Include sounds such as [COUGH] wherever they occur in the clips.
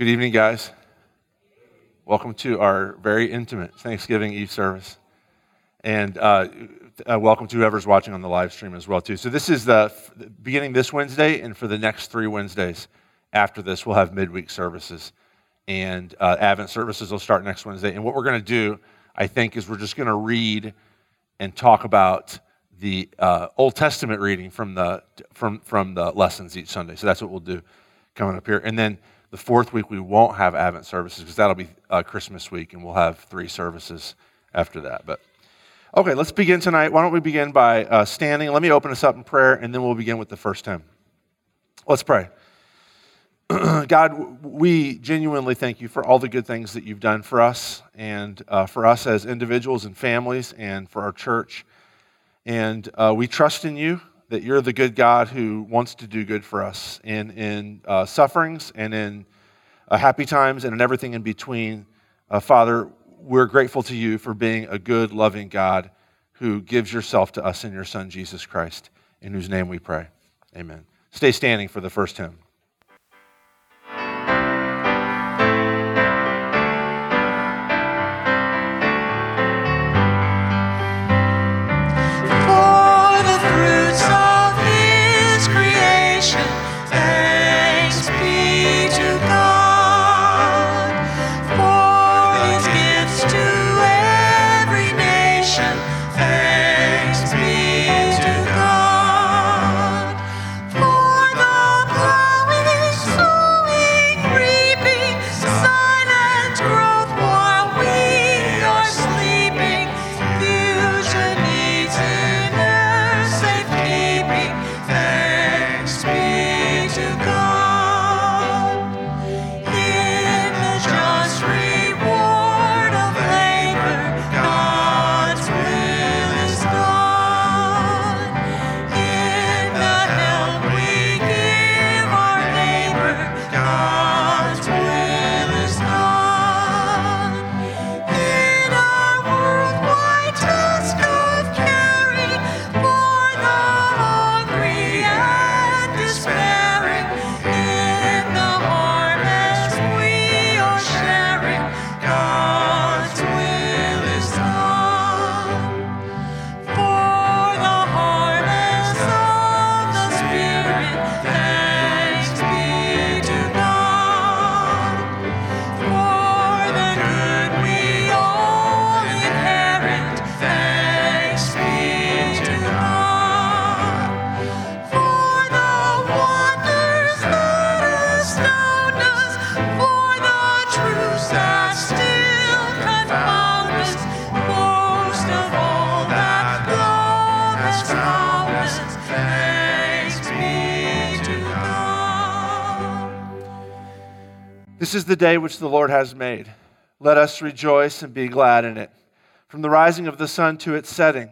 Good evening, guys. Welcome to our very intimate Thanksgiving Eve service. And uh, uh, welcome to whoever's watching on the live stream as well, too. So this is the beginning this Wednesday, and for the next three Wednesdays after this, we'll have midweek services. And uh, Advent services will start next Wednesday. And what we're going to do, I think, is we're just going to read and talk about the uh, Old Testament reading from the, from, from the lessons each Sunday. So that's what we'll do coming up here. And then the fourth week, we won't have Advent services because that'll be uh, Christmas week, and we'll have three services after that. But okay, let's begin tonight. Why don't we begin by uh, standing? Let me open us up in prayer, and then we'll begin with the first hymn. Let's pray. [CLEARS THROAT] God, we genuinely thank you for all the good things that you've done for us and uh, for us as individuals and families and for our church. And uh, we trust in you that you're the good God who wants to do good for us in, in uh, sufferings and in uh, happy times and in everything in between. Uh, Father, we're grateful to you for being a good, loving God who gives yourself to us in your Son, Jesus Christ, in whose name we pray. Amen. Stay standing for the first hymn. This is the day which the Lord has made. Let us rejoice and be glad in it. From the rising of the sun to its setting,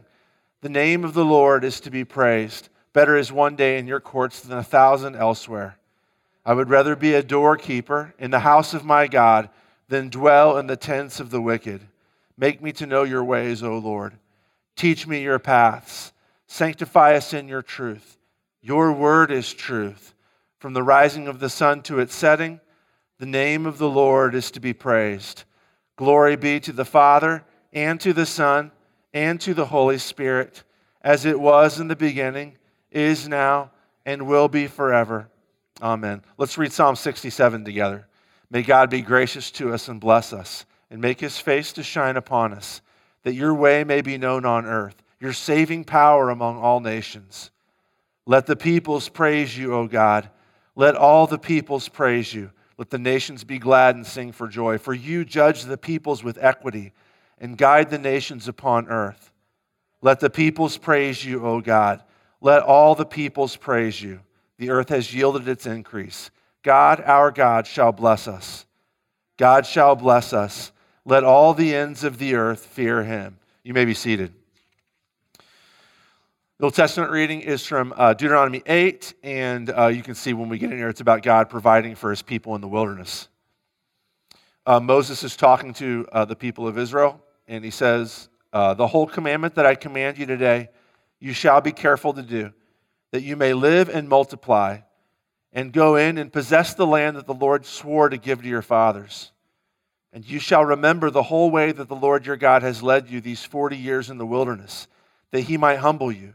the name of the Lord is to be praised. Better is one day in your courts than a thousand elsewhere. I would rather be a doorkeeper in the house of my God than dwell in the tents of the wicked. Make me to know your ways, O Lord. Teach me your paths. Sanctify us in your truth. Your word is truth. From the rising of the sun to its setting, the name of the Lord is to be praised. Glory be to the Father, and to the Son, and to the Holy Spirit, as it was in the beginning, is now, and will be forever. Amen. Let's read Psalm 67 together. May God be gracious to us and bless us, and make his face to shine upon us, that your way may be known on earth, your saving power among all nations. Let the peoples praise you, O God. Let all the peoples praise you. Let the nations be glad and sing for joy. For you judge the peoples with equity and guide the nations upon earth. Let the peoples praise you, O God. Let all the peoples praise you. The earth has yielded its increase. God, our God, shall bless us. God shall bless us. Let all the ends of the earth fear him. You may be seated. The Old Testament reading is from uh, Deuteronomy 8, and uh, you can see when we get in here, it's about God providing for his people in the wilderness. Uh, Moses is talking to uh, the people of Israel, and he says, uh, The whole commandment that I command you today, you shall be careful to do, that you may live and multiply, and go in and possess the land that the Lord swore to give to your fathers. And you shall remember the whole way that the Lord your God has led you these 40 years in the wilderness, that he might humble you,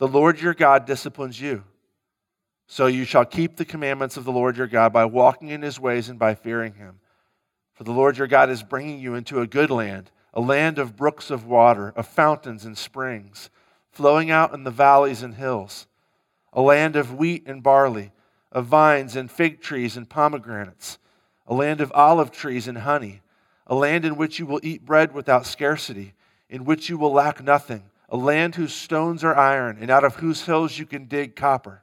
the Lord your God disciplines you. So you shall keep the commandments of the Lord your God by walking in his ways and by fearing him. For the Lord your God is bringing you into a good land, a land of brooks of water, of fountains and springs, flowing out in the valleys and hills a land of wheat and barley, of vines and fig trees and pomegranates, a land of olive trees and honey, a land in which you will eat bread without scarcity, in which you will lack nothing, a land whose stones are iron, and out of whose hills you can dig copper.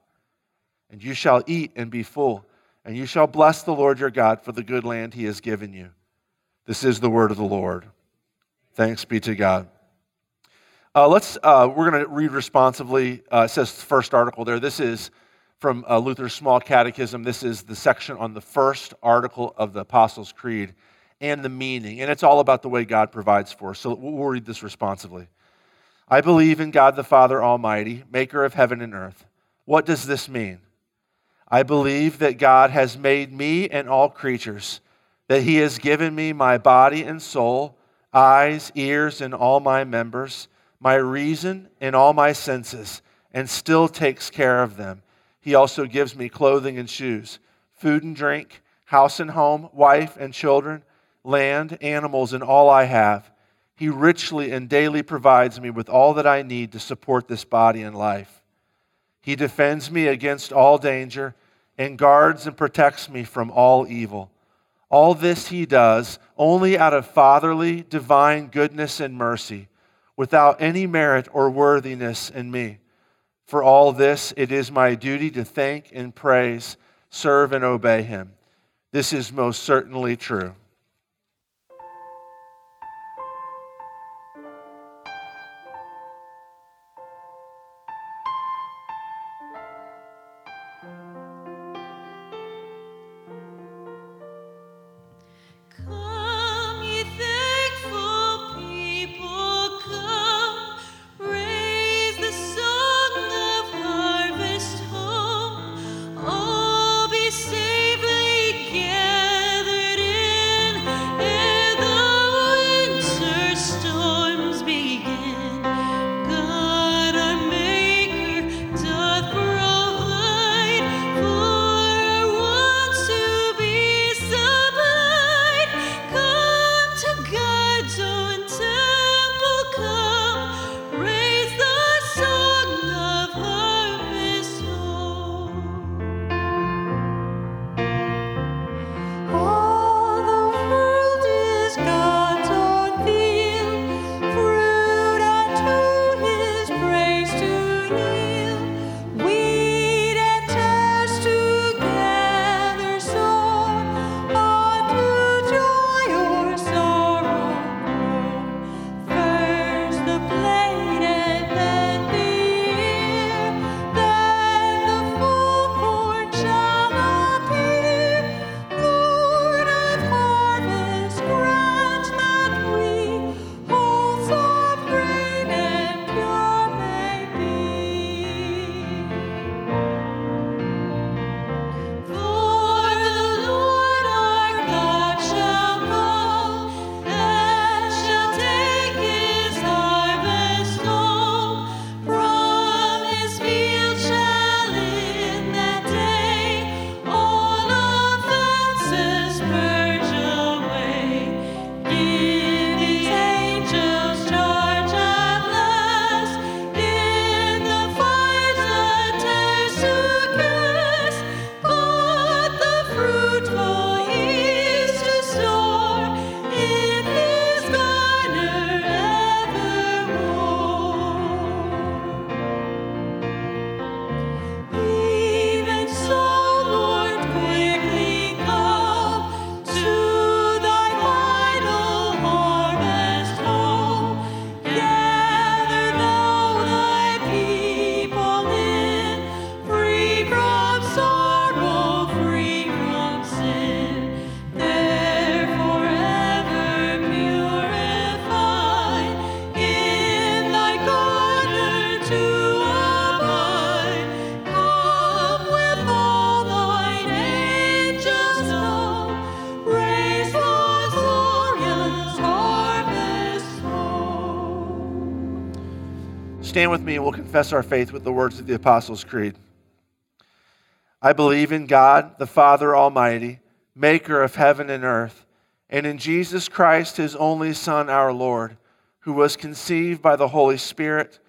And you shall eat and be full, and you shall bless the Lord your God for the good land he has given you. This is the word of the Lord. Thanks be to God. Uh, let's, uh, we're going to read responsively. Uh, it says first article there. This is from uh, Luther's Small Catechism. This is the section on the first article of the Apostles' Creed and the meaning. And it's all about the way God provides for us. So we'll read this responsively. I believe in God the Father Almighty, maker of heaven and earth. What does this mean? I believe that God has made me and all creatures, that He has given me my body and soul, eyes, ears, and all my members my reason and all my senses, and still takes care of them. He also gives me clothing and shoes, food and drink, house and home, wife and children, land, animals, and all I have. He richly and daily provides me with all that I need to support this body and life. He defends me against all danger and guards and protects me from all evil. All this he does only out of fatherly, divine goodness and mercy without any merit or worthiness in me. For all this, it is my duty to thank and praise, serve and obey him. This is most certainly true. Stand with me and we'll confess our faith with the words of the Apostles' Creed. I believe in God, the Father Almighty, maker of heaven and earth, and in Jesus Christ, his only Son, our Lord, who was conceived by the Holy Spirit,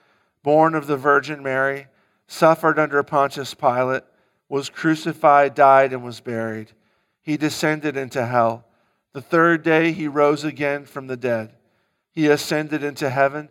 born of the Virgin Mary, suffered under Pontius Pilate, was crucified, died, and was buried. He descended into hell. The third day he rose again from the dead. He ascended into heaven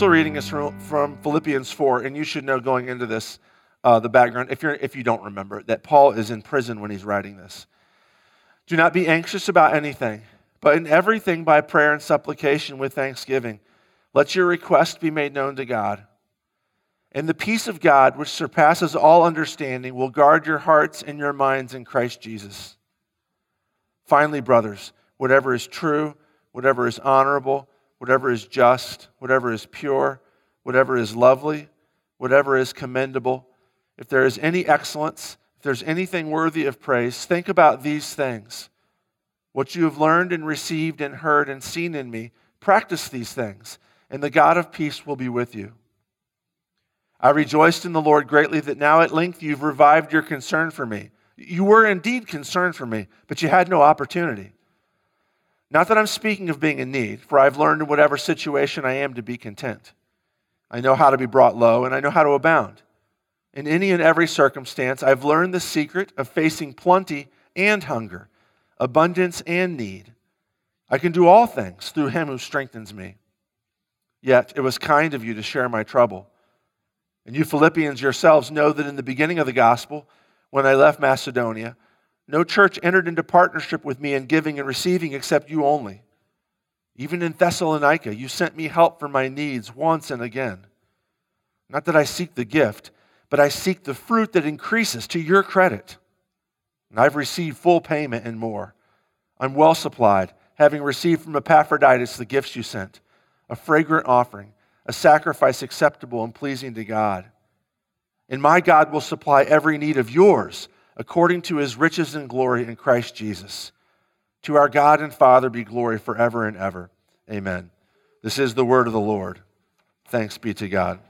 Epistle reading is from, from Philippians 4, and you should know going into this uh, the background, if, you're, if you don't remember, that Paul is in prison when he's writing this. Do not be anxious about anything, but in everything by prayer and supplication with thanksgiving, let your request be made known to God. And the peace of God, which surpasses all understanding, will guard your hearts and your minds in Christ Jesus. Finally, brothers, whatever is true, whatever is honorable, whatever is just, whatever is pure, whatever is lovely, whatever is commendable, if there is any excellence, if there's anything worthy of praise, think about these things. What you have learned and received and heard and seen in me, practice these things, and the God of peace will be with you. I rejoiced in the Lord greatly that now at length you've revived your concern for me. You were indeed concerned for me, but you had no opportunity. Not that I'm speaking of being in need, for I've learned in whatever situation I am to be content. I know how to be brought low, and I know how to abound. In any and every circumstance, I've learned the secret of facing plenty and hunger, abundance and need. I can do all things through him who strengthens me. Yet it was kind of you to share my trouble. And you Philippians yourselves know that in the beginning of the gospel, when I left Macedonia, no church entered into partnership with me in giving and receiving except you only. Even in Thessalonica, you sent me help for my needs once and again. Not that I seek the gift, but I seek the fruit that increases to your credit. And I've received full payment and more. I'm well supplied, having received from Epaphroditus the gifts you sent a fragrant offering, a sacrifice acceptable and pleasing to God. And my God will supply every need of yours according to his riches and glory in Christ Jesus. To our God and Father be glory forever and ever. Amen. This is the word of the Lord. Thanks be to God.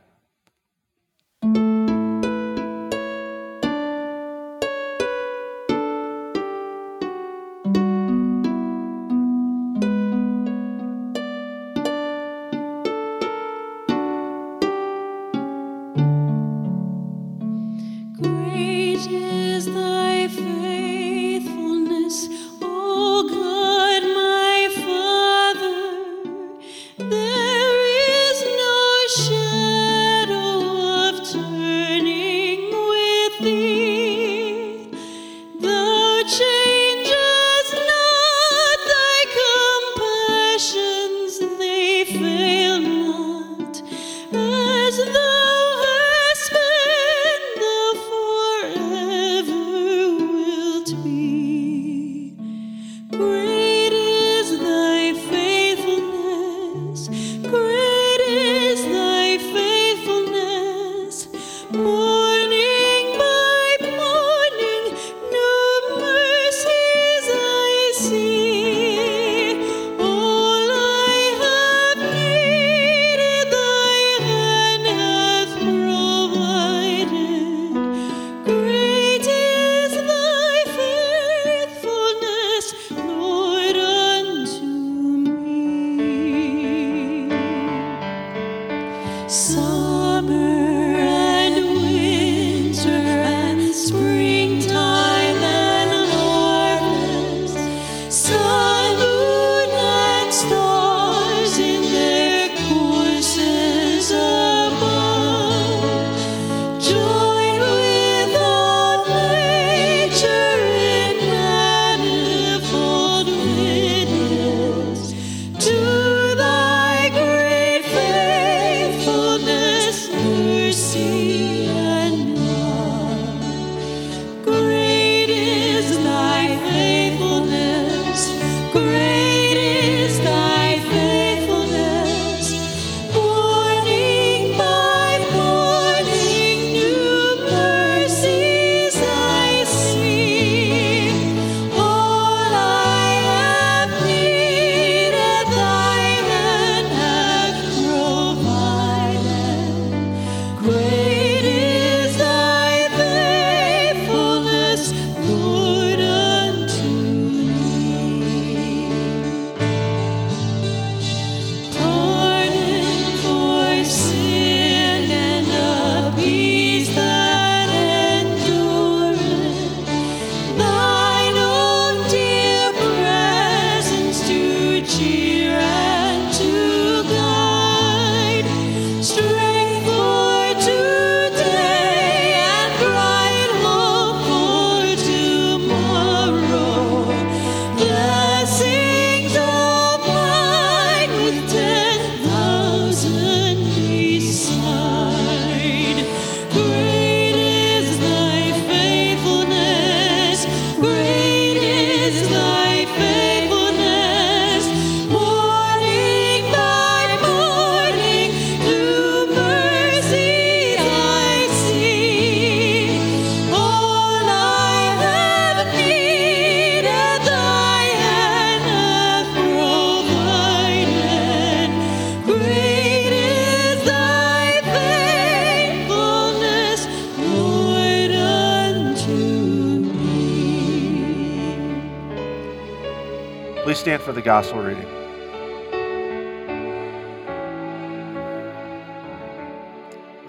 The gospel reading.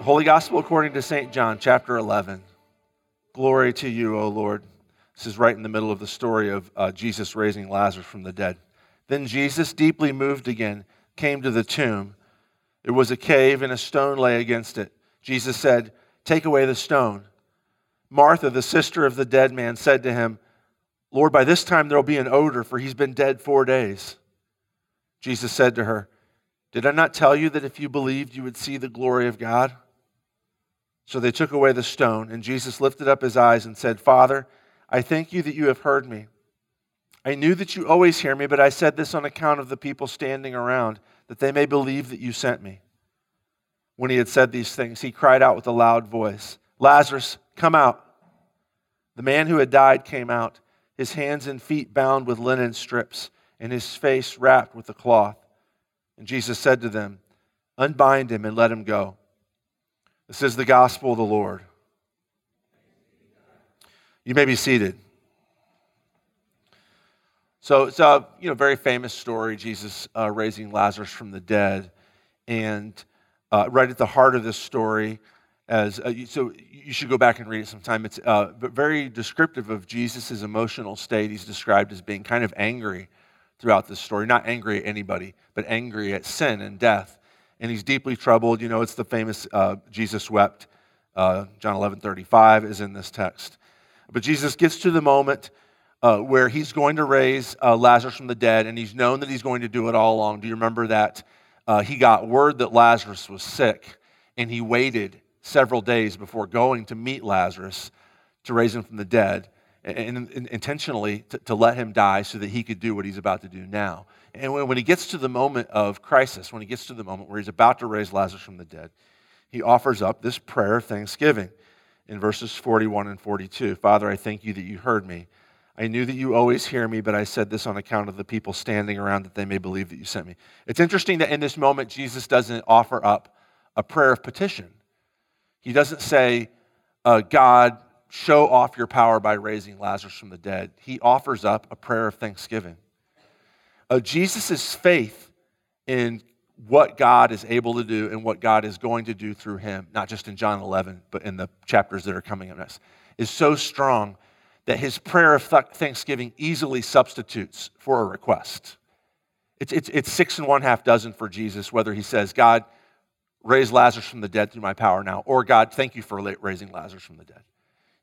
Holy Gospel according to St. John, chapter 11. Glory to you, O Lord. This is right in the middle of the story of uh, Jesus raising Lazarus from the dead. Then Jesus, deeply moved again, came to the tomb. There was a cave, and a stone lay against it. Jesus said, Take away the stone. Martha, the sister of the dead man, said to him, Lord, by this time there will be an odor, for he's been dead four days. Jesus said to her, Did I not tell you that if you believed, you would see the glory of God? So they took away the stone, and Jesus lifted up his eyes and said, Father, I thank you that you have heard me. I knew that you always hear me, but I said this on account of the people standing around, that they may believe that you sent me. When he had said these things, he cried out with a loud voice, Lazarus, come out. The man who had died came out his hands and feet bound with linen strips, and his face wrapped with a cloth. And Jesus said to them, Unbind him and let him go. This is the gospel of the Lord. You may be seated. So it's a you know very famous story, Jesus uh, raising Lazarus from the dead, and uh, right at the heart of this story, as uh, so you should go back and read it sometime. It's uh, very descriptive of Jesus' emotional state. He's described as being kind of angry throughout this story, not angry at anybody, but angry at sin and death, and he's deeply troubled. You know, it's the famous uh, Jesus wept. Uh, John 11 35 is in this text. But Jesus gets to the moment uh, where he's going to raise uh, Lazarus from the dead, and he's known that he's going to do it all along. Do you remember that? He got word that Lazarus was sick, and he waited several days before going to meet Lazarus to raise him from the dead, and, and, intentionally to, to, let him die so that he could do what he's about to do now. And when, when he gets to the moment of crisis, when he gets to the moment where he's about to raise Lazarus from the dead, he offers up this prayer of thanksgiving in verses 41 and 42. Father, I thank you that you heard me. I knew that you always hear me, but I said this on account of the people standing around that they may believe that you sent me. It's interesting that in this moment, Jesus doesn't offer up a prayer of petition. He doesn't say, uh, God, show off your power by raising Lazarus from the dead. He offers up a prayer of thanksgiving. Uh, Jesus' faith in what God is able to do and what God is going to do through him, not just in John 11, but in the chapters that are coming up next, is so strong that his prayer of thanksgiving easily substitutes for a request. It's, it's, it's six and one half dozen for Jesus, whether he says, God, raise Lazarus from the dead through my power now, or God, thank you for raising Lazarus from the dead.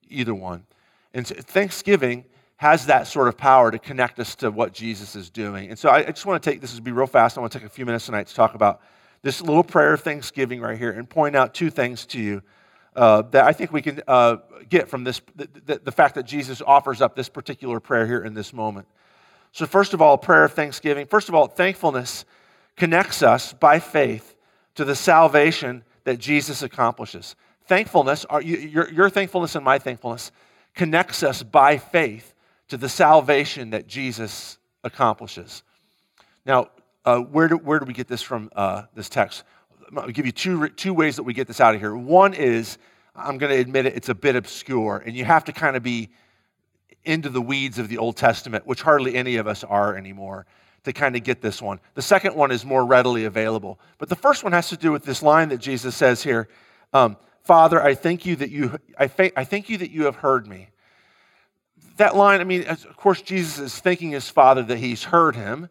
Either one. And thanksgiving has that sort of power to connect us to what Jesus is doing. And so I, just want to take this to be real fast. I want to take a few minutes tonight to talk about this little prayer of thanksgiving right here and point out two things to you uh, that I think we can uh, get from this the, the, the, fact that Jesus offers up this particular prayer here in this moment. So, first of all, prayer of thanksgiving. First of all, thankfulness connects us by faith to the salvation that Jesus accomplishes. Thankfulness, your, your thankfulness and my thankfulness, connects us by faith to the salvation that Jesus accomplishes. Now, uh, where, do, where do we get this from, uh, this text? I'll give you two, two ways that we get this out of here. One is, I'm going to admit it, it's a bit obscure, and you have to kind of be into the weeds of the Old Testament, which hardly any of us are anymore, to kind of get this one. The second one is more readily available. But the first one has to do with this line that Jesus says here um, Father, I thank you that you, I, fa- I thank you that you have heard me. That line, I mean, of course, Jesus is thanking his Father that he's heard him,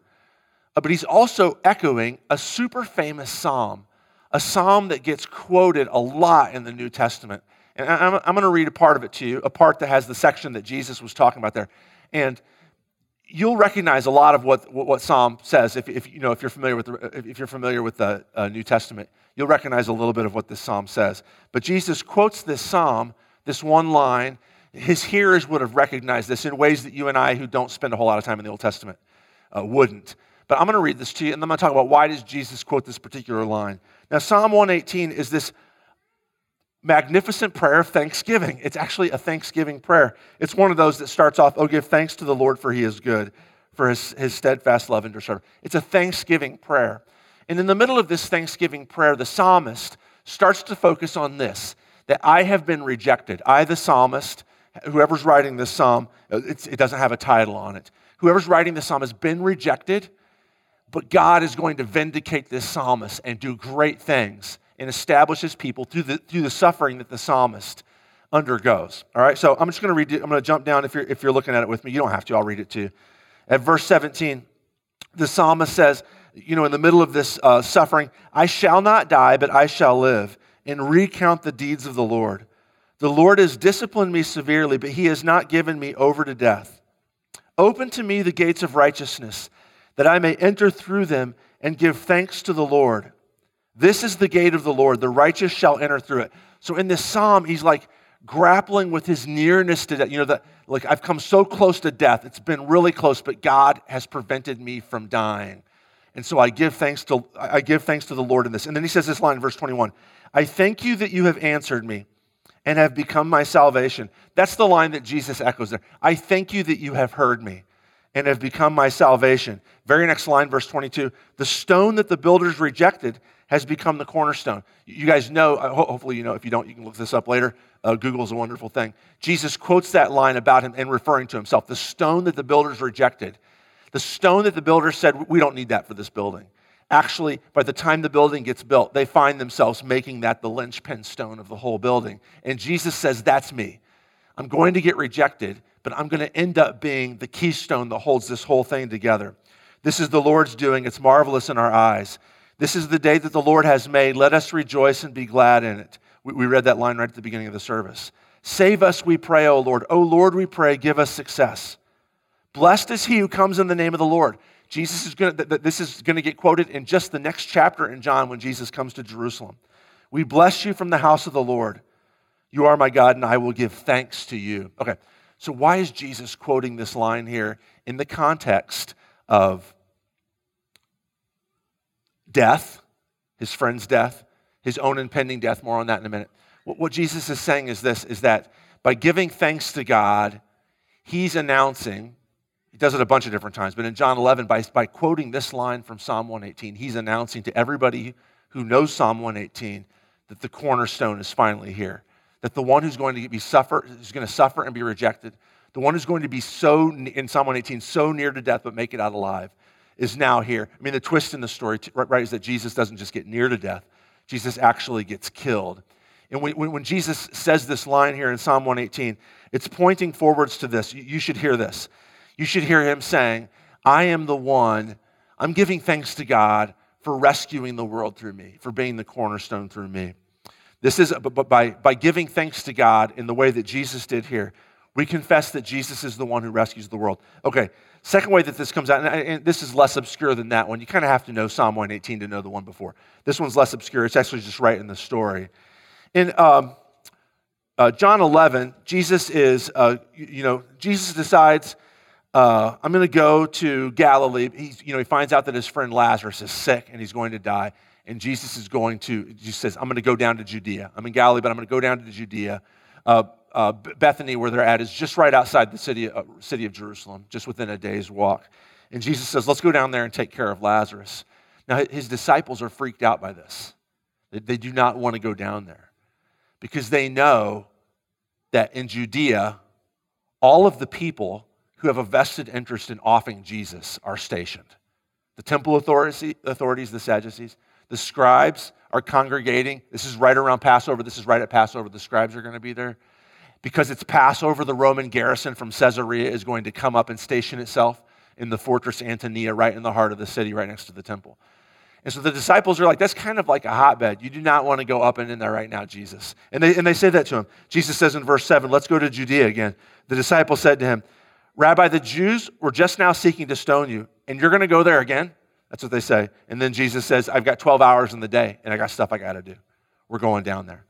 uh, but he's also echoing a super famous psalm a psalm that gets quoted a lot in the New Testament. And I'm, I'm going to read a part of it to you, a part that has the section that Jesus was talking about there. And you'll recognize a lot of what, what, Psalm says if, if, you know, if you're familiar with the, if you're familiar with the uh, New Testament. You'll recognize a little bit of what this Psalm says. But Jesus quotes this Psalm, this one line. His hearers would have recognized this in ways that you and I, who don't spend a whole lot of time in the Old Testament, uh, wouldn't. But I'm going to read this to you, and I'm going to talk about why does Jesus quote this particular line. Now, Psalm 118 is this magnificent prayer of thanksgiving. It's actually a thanksgiving prayer. It's one of those that starts off, Oh, give thanks to the Lord, for he is good, for his, his steadfast love endures forever. It's a thanksgiving prayer. And in the middle of this thanksgiving prayer, the psalmist starts to focus on this that I have been rejected. I, the psalmist, whoever's writing this psalm, it doesn't have a title on it. Whoever's writing this psalm has been rejected but God is going to vindicate this psalmist and do great things and establish his people through the, through the suffering that the psalmist undergoes. All right, so I'm just going to read it. I'm going to jump down if you're, if you're looking at it with me. You don't have to, I'll read it to you. At verse 17, the psalmist says, you know, in the middle of this uh, suffering, I shall not die, but I shall live and recount the deeds of the Lord. The Lord has disciplined me severely, but he has not given me over to death. Open to me the gates of righteousness that I may enter through them and give thanks to the Lord. This is the gate of the Lord. The righteous shall enter through it. So in this psalm, he's like grappling with his nearness to death. You know, that like I've come so close to death. It's been really close, but God has prevented me from dying. And so I give thanks to I give thanks to the Lord in this. And then he says this line in verse 21. I thank you that you have answered me and have become my salvation. That's the line that Jesus echoes there. I thank you that you have heard me. and have become my salvation. Very next line, verse 22 the stone that the builders rejected has become the cornerstone. You guys know, uh, hopefully you know, if you don't, you can look this up later. Uh, Google's a wonderful thing. Jesus quotes that line about him and referring to himself the stone that the builders rejected. The stone that the builders said, we don't need that for this building. Actually, by the time the building gets built, they find themselves making that the linchpin stone of the whole building. And Jesus says, That's me. I'm going to get rejected, but I'm going to end up being the keystone that holds this whole thing together. This is the Lord's doing. It's marvelous in our eyes. This is the day that the Lord has made. Let us rejoice and be glad in it. We read that line right at the beginning of the service. Save us, we pray, O Lord. O Lord, we pray, give us success. Blessed is he who comes in the name of the Lord. Jesus is going to, this is going to get quoted in just the next chapter in John when Jesus comes to Jerusalem. We bless you from the house of the Lord. You are my God, and I will give thanks to you. Okay, so why is Jesus quoting this line here in the context of death, his friend's death, his own impending death? More on that in a minute. What Jesus is saying is this is that by giving thanks to God, he's announcing, he does it a bunch of different times, but in John 11, by, by quoting this line from Psalm 118, he's announcing to everybody who knows Psalm 118 that the cornerstone is finally here that the one who's going to be suffer is going to suffer and be rejected, the one who's going to be so in Psalm 118 so near to death but make it out alive, is now here. I mean, the twist in the story, right, is that Jesus doesn't just get near to death; Jesus actually gets killed. And when, when Jesus says this line here in Psalm 118, it's pointing forwards to this. You, should hear this. You should hear him saying, "I am the one. I'm giving thanks to God." For rescuing the world through me, for being the cornerstone through me. This is but by, by giving thanks to God in the way that Jesus did here, we confess that Jesus is the one who rescues the world. Okay, second way that this comes out, and this is less obscure than that one. You kind of have to know Psalm 118 to know the one before. This one's less obscure. It's actually just right in the story. In um, uh, John 11, Jesus is, uh, you know, Jesus decides, uh, I'm going to go to Galilee. He's, you know, he finds out that his friend Lazarus is sick and he's going to die and Jesus is going to, Jesus says, I'm going to go down to Judea. I'm in Galilee, but I'm going to go down to Judea. Uh, Bethany, where they're at, is just right outside the city, uh, city of Jerusalem, just within a day's walk. And Jesus says, Let's go down there and take care of Lazarus. Now, his disciples are freaked out by this. They, they do not want to go down there because they know that in Judea, all of the people who have a vested interest in offing Jesus are stationed. The temple authorities, the Sadducees, the scribes are congregating. This is right around Passover. This is right at Passover. The scribes are going to be there. Because it's Passover, the Roman garrison from Caesarea is going to come up and station itself in the fortress Antonia, right in the heart of the city, right next to the temple. And so the disciples are like, that's kind of like a hotbed. You do not want to go up and in there right now, Jesus. And they, and they say that to him. Jesus says in verse 7, let's go to Judea again. The disciples said to him, Rabbi, the Jews were just now seeking to stone you, and you're going to go there again? That's what they say. And then Jesus says, I've got 12 hours in the day and I got stuff I got to do. We're going down there.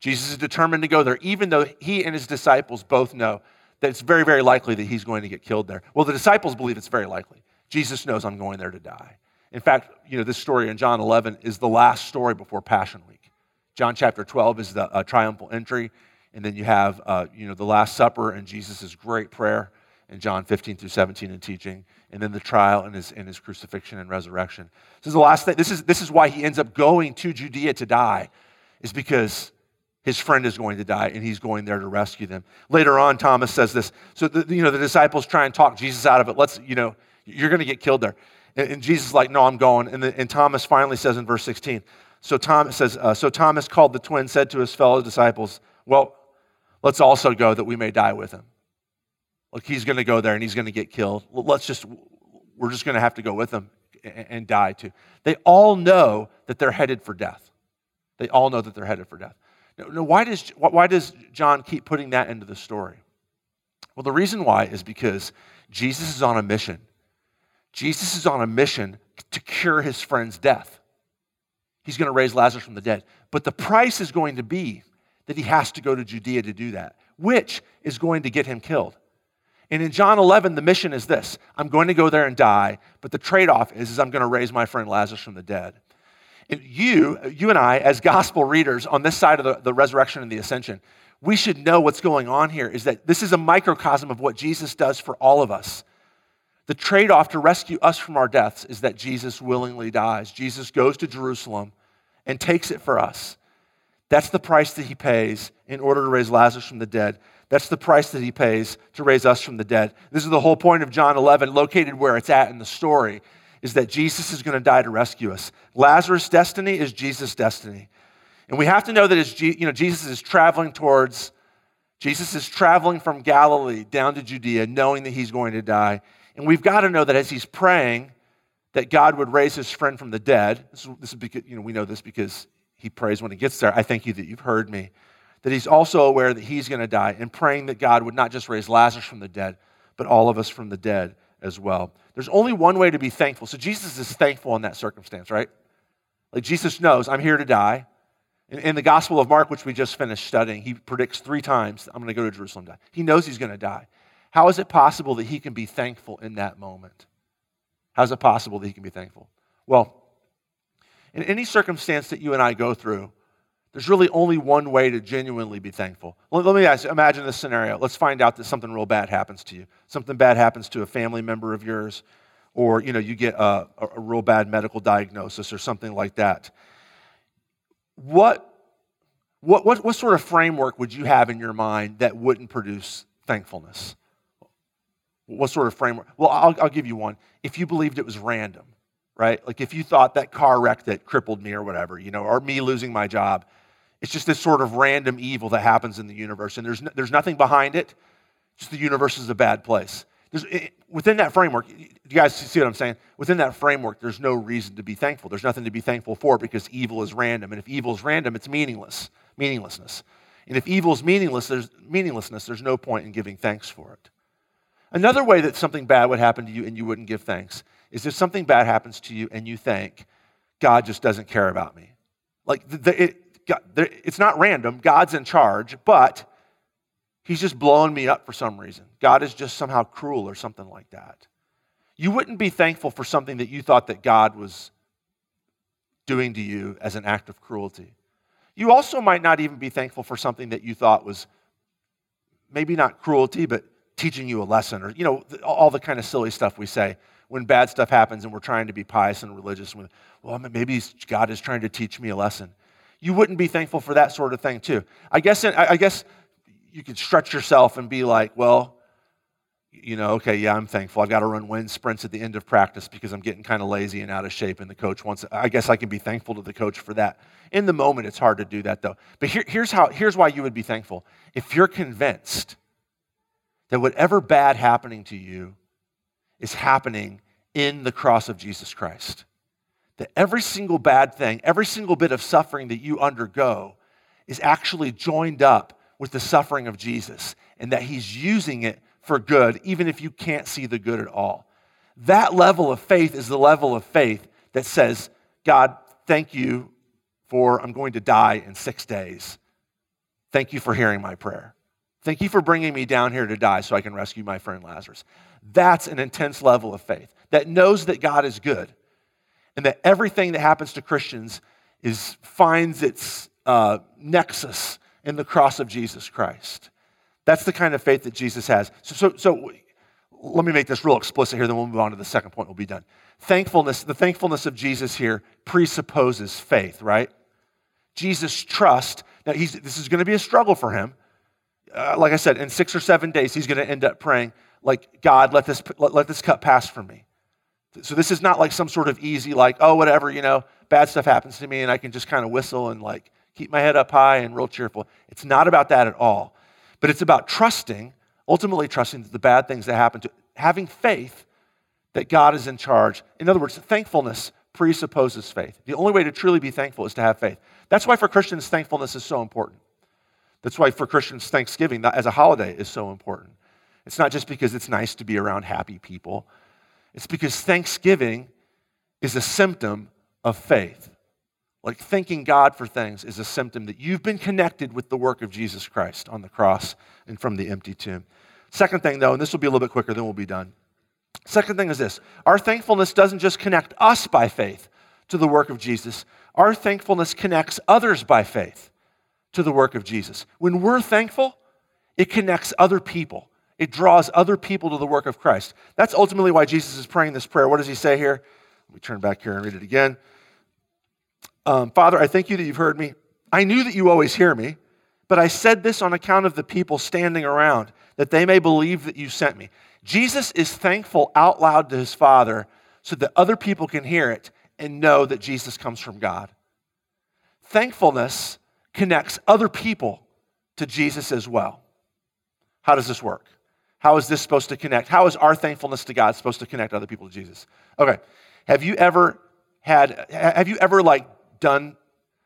Jesus is determined to go there, even though he and his disciples both know that it's very, very likely that he's going to get killed there. Well, the disciples believe it's very likely. Jesus knows I'm going there to die. In fact, you know, this story in John 11 is the last story before Passion Week. John chapter 12 is the uh, triumphal entry, and then you have, uh, you know, the Last Supper and Jesus' great prayer in John 15 through 17 in teaching and then the trial and his, and his crucifixion and resurrection. This is the last thing. This is, this is why he ends up going to Judea to die, is because his friend is going to die and he's going there to rescue them. Later on, Thomas says this. So, the, you know, the disciples try and talk Jesus out of it. Let's, you know, you're going to get killed there. And, and Jesus is like, no, I'm going. And, the, and Thomas finally says in verse 16, so Thomas says, uh, so Thomas called the twin, said to his fellow disciples, well, let's also go that we may die with him. Look, he's going to go there and he's going to get killed. Let's just, we're just going to have to go with him and die too. They all know that they're headed for death. They all know that they're headed for death. Now, why does, why does John keep putting that into the story? Well, the reason why is because Jesus is on a mission. Jesus is on a mission to cure his friend's death. He's going to raise Lazarus from the dead. But the price is going to be that he has to go to Judea to do that, which is going to get him killed. And in John 11, the mission is this I'm going to go there and die, but the trade off is, is I'm going to raise my friend Lazarus from the dead. And you, you and I, as gospel readers on this side of the, the resurrection and the ascension, we should know what's going on here is that this is a microcosm of what Jesus does for all of us. The trade off to rescue us from our deaths is that Jesus willingly dies. Jesus goes to Jerusalem and takes it for us. That's the price that he pays in order to raise Lazarus from the dead. That's the price that he pays to raise us from the dead. This is the whole point of John 11, located where it's at in the story, is that Jesus is going to die to rescue us. Lazarus' destiny is Jesus' destiny. And we have to know that as you know, Jesus is traveling towards, Jesus is traveling from Galilee down to Judea, knowing that he's going to die. And we've got to know that as he's praying, that God would raise his friend from the dead. This is, this is because, you know, we know this because he prays when he gets there. I thank you that you've heard me that he's also aware that he's going to die and praying that God would not just raise Lazarus from the dead, but all of us from the dead as well. There's only one way to be thankful. So Jesus is thankful in that circumstance, right? Like Jesus knows, I'm here to die. In, in the Gospel of Mark, which we just finished studying, he predicts three times, I'm going to go to Jerusalem die. He knows he's going to die. How is it possible that he can be thankful in that moment? How is it possible that he can be thankful? Well, in any circumstance that you and I go through, there's really only one way to genuinely be thankful. Let, me ask, imagine this scenario. Let's find out that something real bad happens to you. Something bad happens to a family member of yours, or you know, you get a, a, a real bad medical diagnosis or something like that. What, what, what, what sort of framework would you have in your mind that wouldn't produce thankfulness? What sort of framework? Well, I'll, I'll give you one. If you believed it was random, right? Like if you thought that car wreck that crippled me or whatever, you know, or me losing my job, it's just this sort of random evil that happens in the universe, and there's, no, there's nothing behind it. Just the universe is a bad place. It, within that framework, you guys see what I'm saying? Within that framework, there's no reason to be thankful. There's nothing to be thankful for because evil is random. And if evil is random, it's meaningless, meaninglessness. And if evil is meaningless, there's meaninglessness, there's no point in giving thanks for it. Another way that something bad would happen to you and you wouldn't give thanks is if something bad happens to you and you think, God just doesn't care about me. Like, the, it, God, it's not random. God's in charge, but he's just blowing me up for some reason. God is just somehow cruel or something like that. You wouldn't be thankful for something that you thought that God was doing to you as an act of cruelty. You also might not even be thankful for something that you thought was maybe not cruelty, but teaching you a lesson or, you know, all the kind of silly stuff we say when bad stuff happens and we're trying to be pious and religious. Well, maybe God is trying to teach me a lesson you wouldn't be thankful for that sort of thing too. I guess, I guess you could stretch yourself and be like, well, you know, okay, yeah, I'm thankful. I've got to run wind sprints at the end of practice because I'm getting kind of lazy and out of shape, and the coach wants. I guess I can be thankful to the coach for that. In the moment, it's hard to do that though. But here, here's how. Here's why you would be thankful if you're convinced that whatever bad happening to you is happening in the cross of Jesus Christ that every single bad thing, every single bit of suffering that you undergo is actually joined up with the suffering of Jesus and that he's using it for good, even if you can't see the good at all. That level of faith is the level of faith that says, God, thank you for I'm going to die in six days. Thank you for hearing my prayer. Thank you for bringing me down here to die so I can rescue my friend Lazarus. That's an intense level of faith that knows that God is good and that everything that happens to Christians is, finds its uh, nexus in the cross of Jesus Christ. That's the kind of faith that Jesus has. So, so, so let me make this real explicit here, then we'll move on to the second point, we'll be done. Thankfulness, the thankfulness of Jesus here presupposes faith, right? Jesus' trust. Now, he's, this is going to be a struggle for him. Uh, like I said, in six or seven days, he's going to end up praying, like, God, let this, let, let this cup pass from me. So this is not like some sort of easy, like, oh, whatever, you know, bad stuff happens to me and I can just kind of whistle and like keep my head up high and real cheerful. It's not about that at all. But it's about trusting, ultimately trusting that the bad things that happen to having faith that God is in charge. In other words, thankfulness presupposes faith. The only way to truly be thankful is to have faith. That's why for Christians, thankfulness is so important. That's why for Christians, Thanksgiving as a holiday is so important. It's not just because it's nice to be around happy people. It's because thanksgiving is a symptom of faith. Like thanking God for things is a symptom that you've been connected with the work of Jesus Christ on the cross and from the empty tomb. Second thing, though, and this will be a little bit quicker, then we'll be done. Second thing is this our thankfulness doesn't just connect us by faith to the work of Jesus, our thankfulness connects others by faith to the work of Jesus. When we're thankful, it connects other people It draws other people to the work of Christ. That's ultimately why Jesus is praying this prayer. What does he say here? Let me turn back here and read it again. Um, Father, I thank you that you've heard me. I knew that you always hear me, but I said this on account of the people standing around, that they may believe that you sent me. Jesus is thankful out loud to his Father so that other people can hear it and know that Jesus comes from God. Thankfulness connects other people to Jesus as well. How does this work? How is this supposed to connect? How is our thankfulness to God supposed to connect other people to Jesus? Okay. Have you ever had, have you ever like done,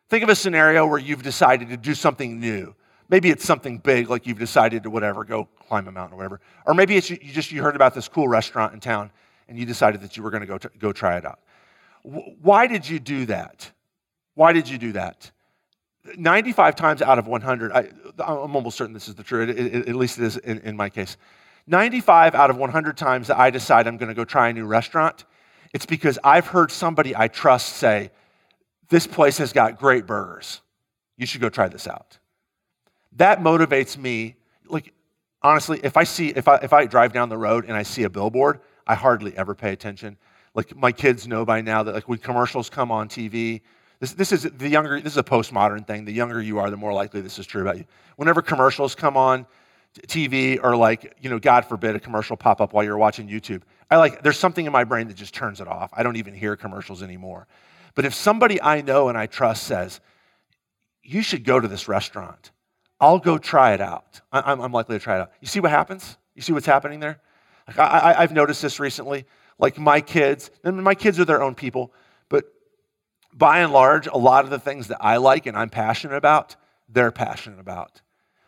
think of a scenario where you've decided to do something new. Maybe it's something big, like you've decided to whatever, go climb a mountain or whatever. Or maybe it's you just, you heard about this cool restaurant in town and you decided that you were going to go, go try it out. Why did you do that? Why did you do that? 95 times out of 100, I, am almost certain this is the truth, at least it is in, in my case. 95 out of 100 times that I decide I'm going to go try a new restaurant, it's because I've heard somebody I trust say, This place has got great burgers. You should go try this out. That motivates me. Like, honestly, if I see, if I, if I drive down the road and I see a billboard, I hardly ever pay attention. Like, my kids know by now that, like, when commercials come on TV, this, this is the younger, this is a postmodern thing. The younger you are, the more likely this is true about you. Whenever commercials come on TV or like, you know, God forbid a commercial pop up while you're watching YouTube, I like, there's something in my brain that just turns it off. I don't even hear commercials anymore. But if somebody I know and I trust says, you should go to this restaurant, I'll go try it out. I'm, I'm likely to try it out. You see what happens? You see what's happening there? Like I, I've noticed this recently. Like my kids, and my kids are their own people, but by and large, a lot of the things that I like and I'm passionate about, they're passionate about.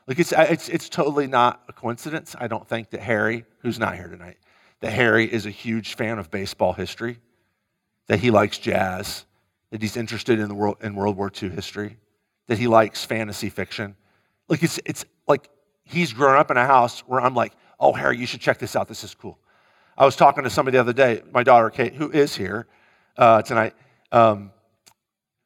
Like it's, it's, it's totally not a coincidence. I don't think that Harry, who's not here tonight, that Harry is a huge fan of baseball history, that he likes jazz, that he's interested in, the world, in World War II history, that he likes fantasy fiction. Like it's, it's like he's grown up in a house where I'm like, oh, Harry, you should check this out. This is cool. I was talking to somebody the other day, my daughter Kate, who is here uh, tonight. Um,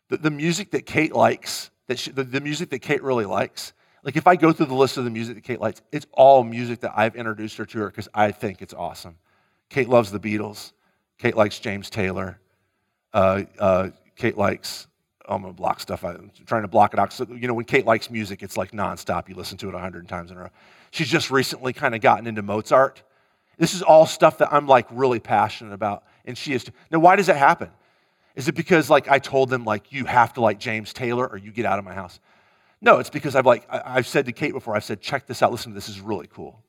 the, the, music that Kate likes, that she, the, the music that Kate really likes, like if I go through the list of the music that Kate likes, it's all music that I've introduced her to her because I think it's awesome. Kate loves the Beatles. Kate likes James Taylor. Uh, uh, Kate likes, I'm going to block stuff. I'm trying to block it out. So, you know, when Kate likes music, it's like nonstop. You listen to it hundred times in a row. She's just recently kind of gotten into Mozart. This is all stuff that I'm like really passionate about. And she is. Now, why does that happen? Is it because like I told them like you have to like James Taylor or you get out of my house? No, it's because I've like I've said to Kate before, I've said, check this out, listen, this is really cool.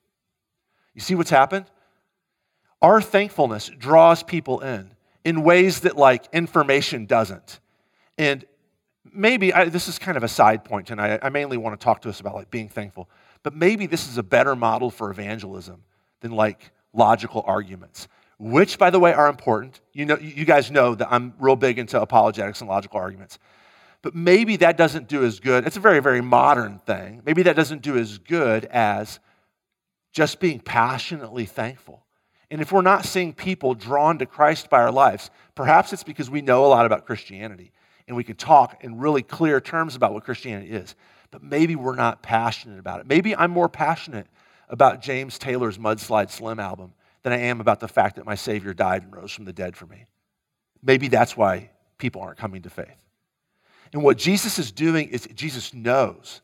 You see what's happened? Our thankfulness draws people in in ways that like information doesn't. And maybe I, this is kind of a side point, and I mainly want to talk to us about like being thankful. But maybe this is a better model for evangelism than like logical arguments, which, by the way, are important. You know, you guys know that I'm real big into apologetics and logical arguments. But maybe that doesn't do as good. It's a very, very modern thing. Maybe that doesn't do as good as just being passionately thankful. And if we're not seeing people drawn to Christ by our lives, perhaps it's because we know a lot about Christianity and we can talk in really clear terms about what Christianity is. But maybe we're not passionate about it. Maybe I'm more passionate about James Taylor's Mudslide Slim album than I am about the fact that my Savior died and rose from the dead for me. Maybe that's why people aren't coming to faith. And what Jesus is doing is Jesus knows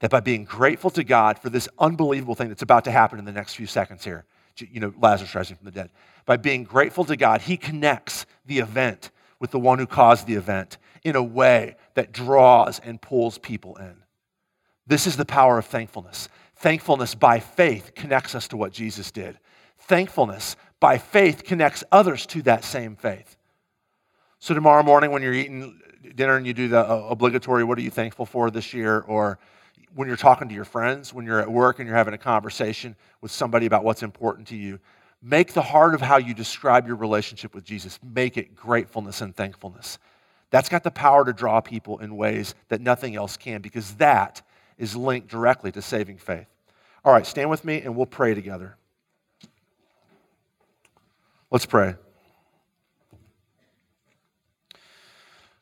that by being grateful to God for this unbelievable thing that's about to happen in the next few seconds here, you know, Lazarus rising from the dead, by being grateful to God, he connects the event with the one who caused the event in a way that draws and pulls people in. This is the power of thankfulness. Thankfulness by faith connects us to what Jesus did. Thankfulness by faith connects others to that same faith. So, tomorrow morning, when you're eating dinner and you do the uh, obligatory, what are you thankful for this year? Or when you're talking to your friends, when you're at work and you're having a conversation with somebody about what's important to you, make the heart of how you describe your relationship with Jesus, make it gratefulness and thankfulness. That's got the power to draw people in ways that nothing else can because that is linked directly to saving faith. All right, stand with me and we'll pray together. Let's pray.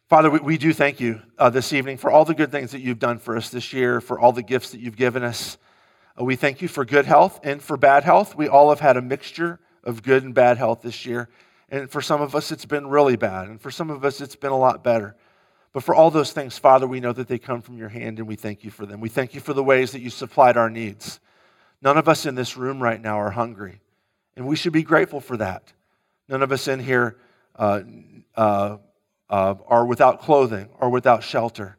Father, we, we do thank you uh, this evening for all the good things that you've done for us this year, for all the gifts that you've given us. Uh, we thank you for good health and for bad health. We all have had a mixture of good and bad health this year. And for some of us, it's been really bad. And for some of us, it's been a lot better. But for all those things, Father, we know that they come from your hand and we thank you for them. We thank you for the ways that you supplied our needs. None of us in this room right now are hungry, and we should be grateful for that. None of us in here uh, uh, uh, are without clothing or without shelter.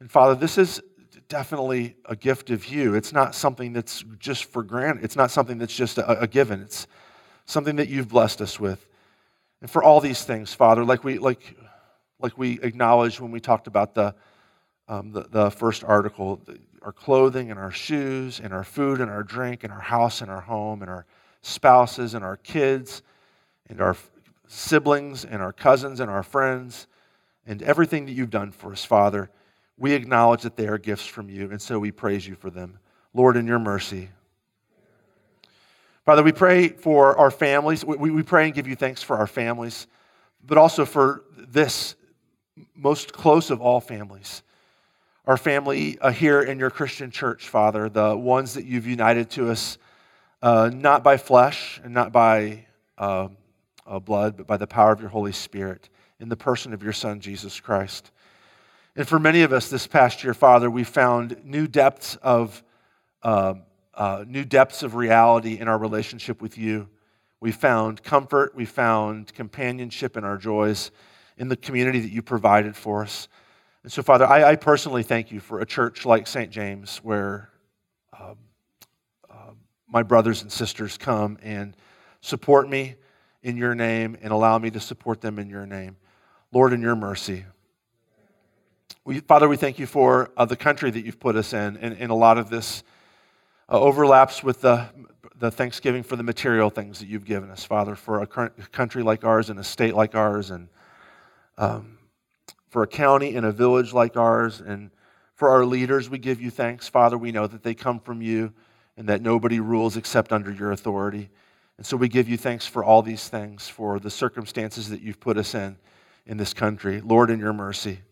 And Father, this is definitely a gift of you. It's not something that's just for granted, it's not something that's just a, a given. It's something that you've blessed us with. And for all these things, Father, like we, like, like we acknowledged when we talked about the, um, the, the, first article, our clothing and our shoes and our food and our drink and our house and our home and our spouses and our kids and our siblings and our cousins and our friends and everything that you've done for us, Father, we acknowledge that they are gifts from you, and so we praise you for them. Lord, in your mercy, Father, we pray for our families. We, pray and give you thanks for our families, but also for this most close of all families. Our family uh, here in your Christian church, Father, the ones that you've united to us, uh, not by flesh and not by uh, uh blood, but by the power of your Holy Spirit in the person of your Son, Jesus Christ. And for many of us this past year, Father, we found new depths of um, uh, new depths of reality in our relationship with you. We found comfort, we found companionship in our joys in the community that you provided for us. And so, Father, I, I personally thank you for a church like St. James where um, uh, my brothers and sisters come and support me in your name and allow me to support them in your name. Lord, in your mercy. We, Father, we thank you for uh, the country that you've put us in, and, and a lot of this uh, overlaps with the, the thanksgiving for the material things that you've given us, Father, for a country like ours and a state like ours, and um, for a county and a village like ours, and for our leaders, we give you thanks, Father. We know that they come from you and that nobody rules except under your authority. And so we give you thanks for all these things, for the circumstances that you've put us in in this country. Lord, in your mercy.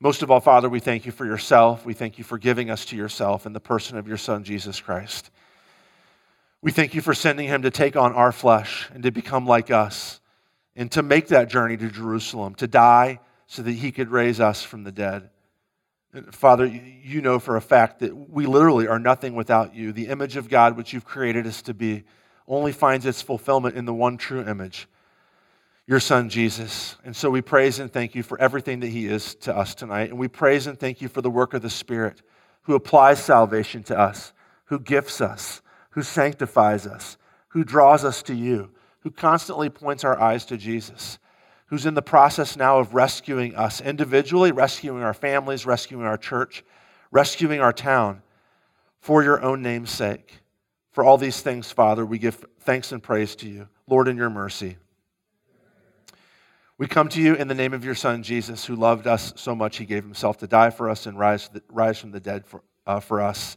Most of all, Father, we thank you for yourself. We thank you for giving us to yourself in the person of your Son, Jesus Christ. We thank you for sending him to take on our flesh and to become like us and to make that journey to Jerusalem, to die so that he could raise us from the dead. Father, you know for a fact that we literally are nothing without you. The image of God, which you've created us to be, only finds its fulfillment in the one true image your son Jesus. And so we praise and thank you for everything that he is to us tonight. And we praise and thank you for the work of the Spirit who applies salvation to us, who gifts us, who sanctifies us, who draws us to you, who constantly points our eyes to Jesus, who's in the process now of rescuing us individually, rescuing our families, rescuing our church, rescuing our town for your own name's sake. For all these things, Father, we give thanks and praise to you. Lord, in your mercy. We come to you in the name of your Son, Jesus, who loved us so much he gave himself to die for us and rise, rise from the dead for, uh, for us,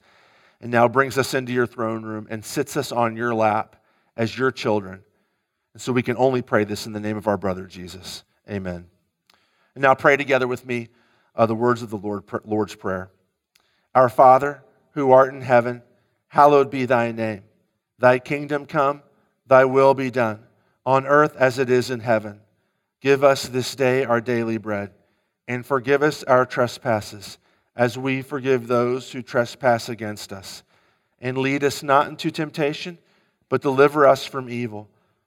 and now brings us into your throne room and sits us on your lap as your children. And so we can only pray this in the name of our brother Jesus. Amen. And now pray together with me uh, the words of the Lord, Lord's Prayer. Our Father, who art in heaven, hallowed be thy name. Thy kingdom come, thy will be done, on earth as it is in heaven. Give us this day our daily bread, and forgive us our trespasses, as we forgive those who trespass against us. And lead us not into temptation, but deliver us from evil.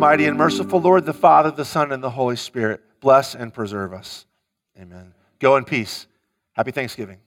Almighty and merciful Lord, the Father, the Son, and the Holy Spirit, bless and preserve us. Amen. Go in peace. Happy Thanksgiving.